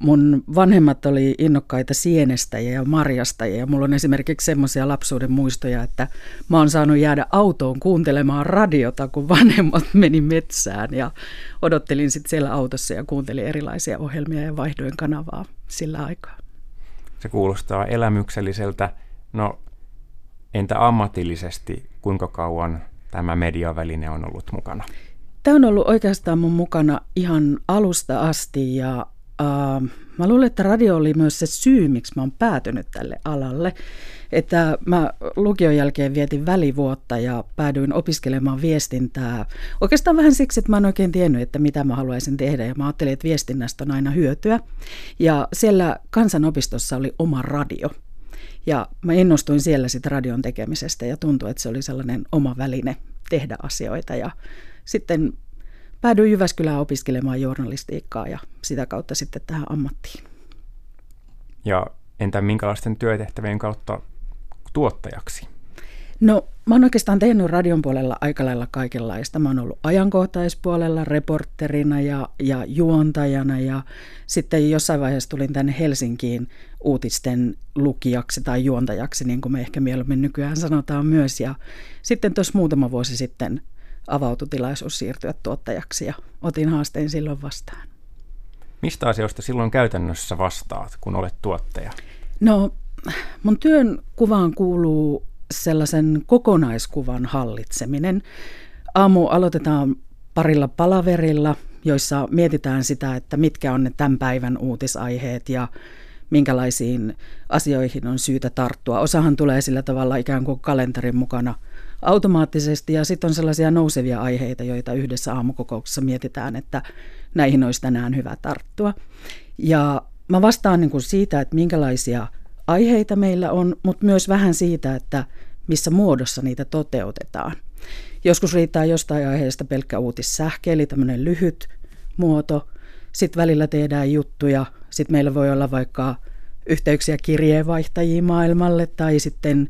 mun vanhemmat oli innokkaita sienestäjiä ja marjastajia. Ja mulla on esimerkiksi semmoisia lapsuuden muistoja, että mä oon saanut jäädä autoon kuuntelemaan radiota, kun vanhemmat meni metsään. Ja odottelin sitten siellä autossa ja kuuntelin erilaisia ohjelmia ja vaihdoin kanavaa sillä aikaa. Se kuulostaa elämykselliseltä. No entä ammatillisesti, kuinka kauan tämä mediaväline on ollut mukana? Tämä on ollut oikeastaan mun mukana ihan alusta asti ja Uh, mä luulen, että radio oli myös se syy, miksi mä oon päätynyt tälle alalle. Että mä lukion jälkeen vietin välivuotta ja päädyin opiskelemaan viestintää. Oikeastaan vähän siksi, että mä en oikein tiennyt, että mitä mä haluaisin tehdä. Ja mä ajattelin, että viestinnästä on aina hyötyä. Ja siellä kansanopistossa oli oma radio. Ja mä innostuin siellä sitten radion tekemisestä ja tuntui, että se oli sellainen oma väline tehdä asioita. Ja sitten päädyin Jyväskylään opiskelemaan journalistiikkaa ja sitä kautta sitten tähän ammattiin. Ja entä minkälaisten työtehtävien kautta tuottajaksi? No mä oon oikeastaan tehnyt radion puolella aika lailla kaikenlaista. Mä oon ollut ajankohtaispuolella reporterina ja, ja juontajana ja sitten jossain vaiheessa tulin tänne Helsinkiin uutisten lukijaksi tai juontajaksi, niin kuin me ehkä mieluummin nykyään sanotaan myös. Ja sitten tuossa muutama vuosi sitten avautui tilaisuus siirtyä tuottajaksi ja otin haasteen silloin vastaan. Mistä asioista silloin käytännössä vastaat, kun olet tuottaja? No, mun työn kuvaan kuuluu sellaisen kokonaiskuvan hallitseminen. Aamu aloitetaan parilla palaverilla, joissa mietitään sitä, että mitkä on ne tämän päivän uutisaiheet ja minkälaisiin asioihin on syytä tarttua. Osahan tulee sillä tavalla ikään kuin kalenterin mukana – automaattisesti ja sitten on sellaisia nousevia aiheita, joita yhdessä aamukokouksessa mietitään, että näihin olisi tänään hyvä tarttua. Ja mä vastaan niin kuin siitä, että minkälaisia aiheita meillä on, mutta myös vähän siitä, että missä muodossa niitä toteutetaan. Joskus riittää jostain aiheesta pelkkä uutissähke, eli tämmöinen lyhyt muoto. Sitten välillä tehdään juttuja. Sitten meillä voi olla vaikka yhteyksiä kirjeenvaihtajiin maailmalle tai sitten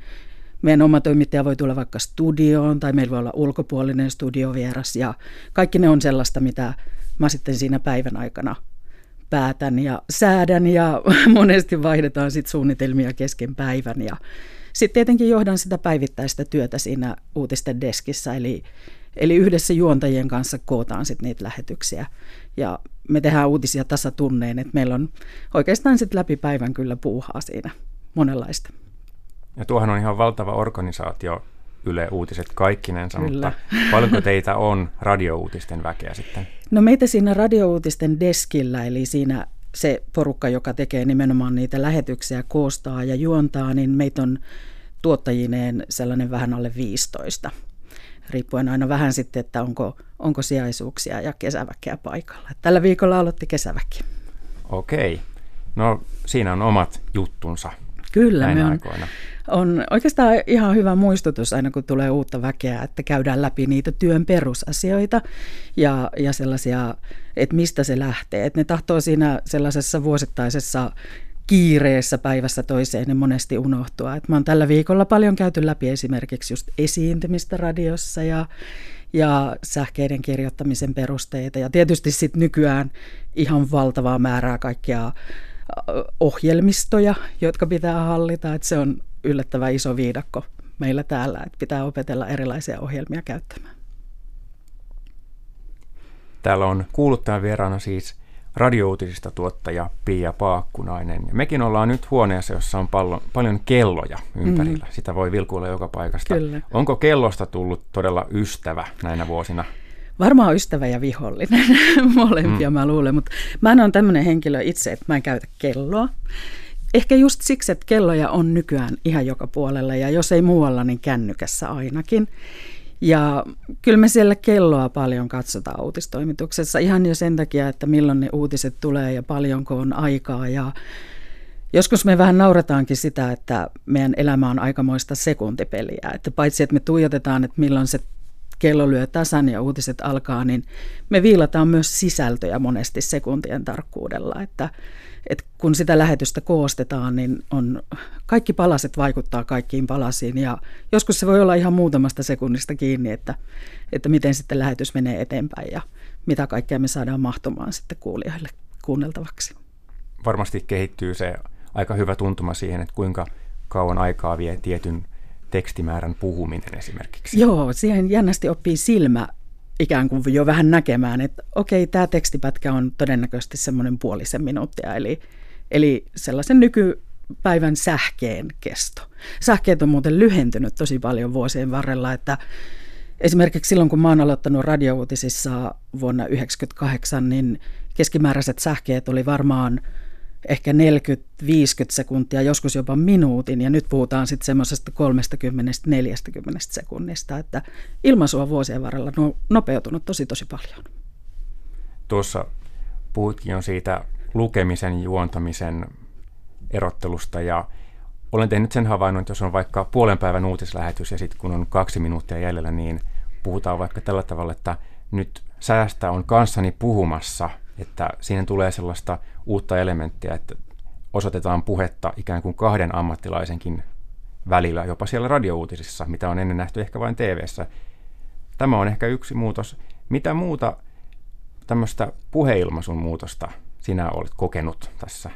meidän oma toimittaja voi tulla vaikka studioon tai meillä voi olla ulkopuolinen studiovieras ja kaikki ne on sellaista, mitä mä sitten siinä päivän aikana päätän ja säädän ja monesti vaihdetaan sitten suunnitelmia kesken päivän ja sitten tietenkin johdan sitä päivittäistä työtä siinä uutisten deskissä, eli, eli yhdessä juontajien kanssa kootaan sitten niitä lähetyksiä. Ja me tehdään uutisia tasatunneen, että meillä on oikeastaan sitten läpi päivän kyllä puuhaa siinä monenlaista. Ja tuohan on ihan valtava organisaatio, Yle Uutiset kaikkinensa, Kyllä. mutta paljonko teitä on radiouutisten väkeä sitten? No meitä siinä radiouutisten deskillä, eli siinä se porukka, joka tekee nimenomaan niitä lähetyksiä, koostaa ja juontaa, niin meitä on tuottajineen sellainen vähän alle 15. Riippuen aina vähän sitten, että onko, onko sijaisuuksia ja kesäväkeä paikalla. Tällä viikolla aloitti kesäväki. Okei. No siinä on omat juttunsa. Kyllä, me on, aikoina on oikeastaan ihan hyvä muistutus aina, kun tulee uutta väkeä, että käydään läpi niitä työn perusasioita ja, ja sellaisia, että mistä se lähtee. Että ne tahtoo siinä sellaisessa vuosittaisessa kiireessä päivässä toiseen ne monesti unohtua. Et mä oon tällä viikolla paljon käyty läpi esimerkiksi just esiintymistä radiossa ja, ja sähkeiden kirjoittamisen perusteita. Ja tietysti sitten nykyään ihan valtavaa määrää kaikkia ohjelmistoja, jotka pitää hallita. Että se on yllättävän iso viidakko meillä täällä, että pitää opetella erilaisia ohjelmia käyttämään. Täällä on kuuluttajan vieraana siis radiouutisista tuottaja Pia Paakkunainen. Ja mekin ollaan nyt huoneessa, jossa on paljon, paljon kelloja ympärillä. Mm. Sitä voi vilkuilla joka paikasta. Kyllä. Onko kellosta tullut todella ystävä näinä vuosina? Varmaan ystävä ja vihollinen, molempia mm. mä luulen, mutta mä en ole tämmöinen henkilö itse, että mä en käytä kelloa. Ehkä just siksi, että kelloja on nykyään ihan joka puolella ja jos ei muualla, niin kännykässä ainakin. Ja kyllä me siellä kelloa paljon katsotaan uutistoimituksessa ihan jo sen takia, että milloin ne uutiset tulee ja paljonko on aikaa. Ja joskus me vähän naurataankin sitä, että meidän elämä on aikamoista sekuntipeliä. Että paitsi, että me tuijotetaan, että milloin se kello lyö tasan ja uutiset alkaa, niin me viilataan myös sisältöjä monesti sekuntien tarkkuudella. Että että kun sitä lähetystä koostetaan, niin on, kaikki palaset vaikuttaa kaikkiin palasiin ja joskus se voi olla ihan muutamasta sekunnista kiinni, että, että miten sitten lähetys menee eteenpäin ja mitä kaikkea me saadaan mahtumaan sitten kuulijoille kuunneltavaksi. varmasti kehittyy se aika hyvä tuntuma siihen, että kuinka kauan aikaa vie tietyn tekstimäärän puhuminen esimerkiksi. Joo, siihen jännästi oppii silmä ikään kuin jo vähän näkemään, että okei, tämä tekstipätkä on todennäköisesti semmoinen puolisen minuuttia, eli, eli sellaisen nykypäivän sähkeen kesto. Sähkeet on muuten lyhentynyt tosi paljon vuosien varrella, että esimerkiksi silloin kun mä oon aloittanut radiouutisissa vuonna 1998, niin keskimääräiset sähkeet oli varmaan – ehkä 40-50 sekuntia, joskus jopa minuutin, ja nyt puhutaan sitten semmoisesta 30-40 sekunnista, että ilmaisua vuosien varrella on nopeutunut tosi tosi paljon. Tuossa puhutkin jo siitä lukemisen, juontamisen erottelusta, ja olen tehnyt sen havainnon, että jos on vaikka puolen päivän uutislähetys, ja sitten kun on kaksi minuuttia jäljellä, niin puhutaan vaikka tällä tavalla, että nyt säästä on kanssani puhumassa – että siinä tulee sellaista uutta elementtiä, että osoitetaan puhetta ikään kuin kahden ammattilaisenkin välillä, jopa siellä radiouutisissa, mitä on ennen nähty ehkä vain tv Tämä on ehkä yksi muutos. Mitä muuta tämmöistä puheilmaisun muutosta sinä olet kokenut tässä?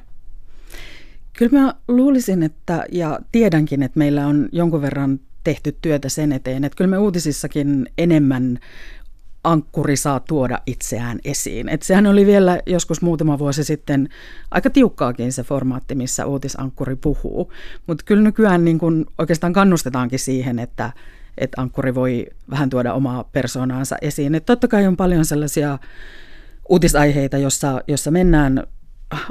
Kyllä mä luulisin, että ja tiedänkin, että meillä on jonkun verran tehty työtä sen eteen, että kyllä me uutisissakin enemmän ankkuri saa tuoda itseään esiin. Et sehän oli vielä joskus muutama vuosi sitten aika tiukkaakin se formaatti, missä uutisankkuri puhuu. Mutta kyllä nykyään niin kun oikeastaan kannustetaankin siihen, että, että ankkuri voi vähän tuoda omaa persoonaansa esiin. Et totta kai on paljon sellaisia uutisaiheita, jossa, jossa mennään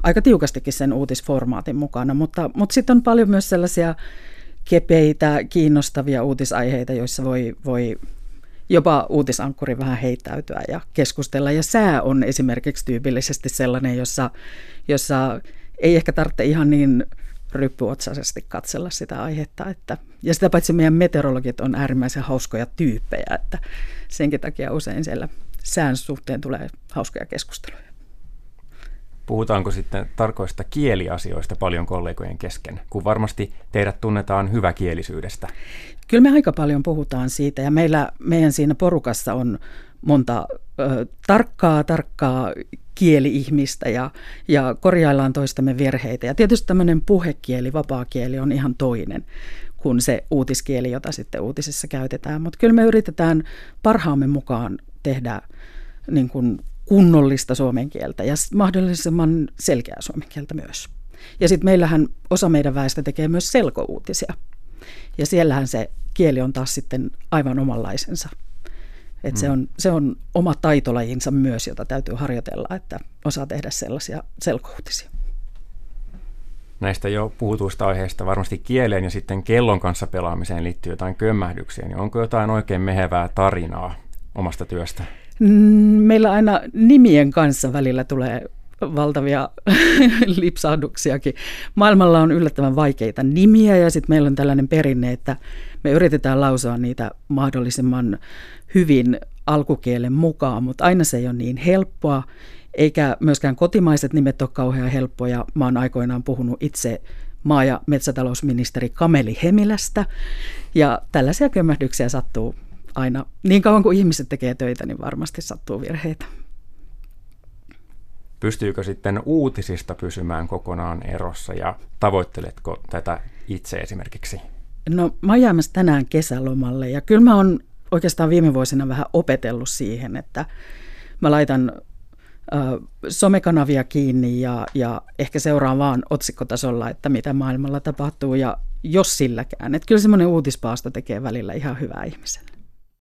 aika tiukastikin sen uutisformaatin mukana, mutta, mutta sitten on paljon myös sellaisia kepeitä, kiinnostavia uutisaiheita, joissa voi, voi jopa uutisankkuri vähän heittäytyä ja keskustella. Ja sää on esimerkiksi tyypillisesti sellainen, jossa, jossa ei ehkä tarvitse ihan niin ryppyotsaisesti katsella sitä aihetta. Että, ja sitä paitsi meidän meteorologit on äärimmäisen hauskoja tyyppejä, että senkin takia usein siellä sään suhteen tulee hauskoja keskusteluja. Puhutaanko sitten tarkoista kieliasioista paljon kollegojen kesken, kun varmasti teidät tunnetaan hyväkielisyydestä? Kyllä me aika paljon puhutaan siitä ja meillä, meidän siinä porukassa on monta ö, tarkkaa, tarkkaa kieli-ihmistä ja, ja korjaillaan toistamme virheitä. Ja tietysti tämmöinen puhekieli, vapaa-kieli on ihan toinen kuin se uutiskieli, jota sitten uutisissa käytetään. Mutta kyllä me yritetään parhaamme mukaan tehdä niin kuin kunnollista suomen kieltä ja mahdollisimman selkeää suomen kieltä myös. Ja sitten meillähän osa meidän väestä tekee myös selkouutisia. Ja siellähän se kieli on taas sitten aivan omanlaisensa. Et mm. se, on, se on oma taitolajinsa myös, jota täytyy harjoitella, että osaa tehdä sellaisia selkouutisia. Näistä jo puhutuista aiheista varmasti kieleen ja sitten kellon kanssa pelaamiseen liittyy jotain kömmähdyksiä. Niin onko jotain oikein mehevää tarinaa omasta työstä? Mm, meillä aina nimien kanssa välillä tulee valtavia lipsahduksiakin. Maailmalla on yllättävän vaikeita nimiä ja sitten meillä on tällainen perinne, että me yritetään lausua niitä mahdollisimman hyvin alkukielen mukaan, mutta aina se ei ole niin helppoa, eikä myöskään kotimaiset nimet ole kauhean helppoja. Mä oon aikoinaan puhunut itse maa- ja metsätalousministeri Kameli Hemilästä, ja tällaisia kömmähdyksiä sattuu aina. Niin kauan kuin ihmiset tekee töitä, niin varmasti sattuu virheitä. Pystyykö sitten uutisista pysymään kokonaan erossa ja tavoitteletko tätä itse esimerkiksi? No mä oon jäämässä tänään kesälomalle ja kyllä mä oon oikeastaan viime vuosina vähän opetellut siihen, että mä laitan ö, somekanavia kiinni ja, ja ehkä seuraan vaan otsikkotasolla, että mitä maailmalla tapahtuu ja jos silläkään. Että kyllä semmoinen uutispaasto tekee välillä ihan hyvää ihmiselle.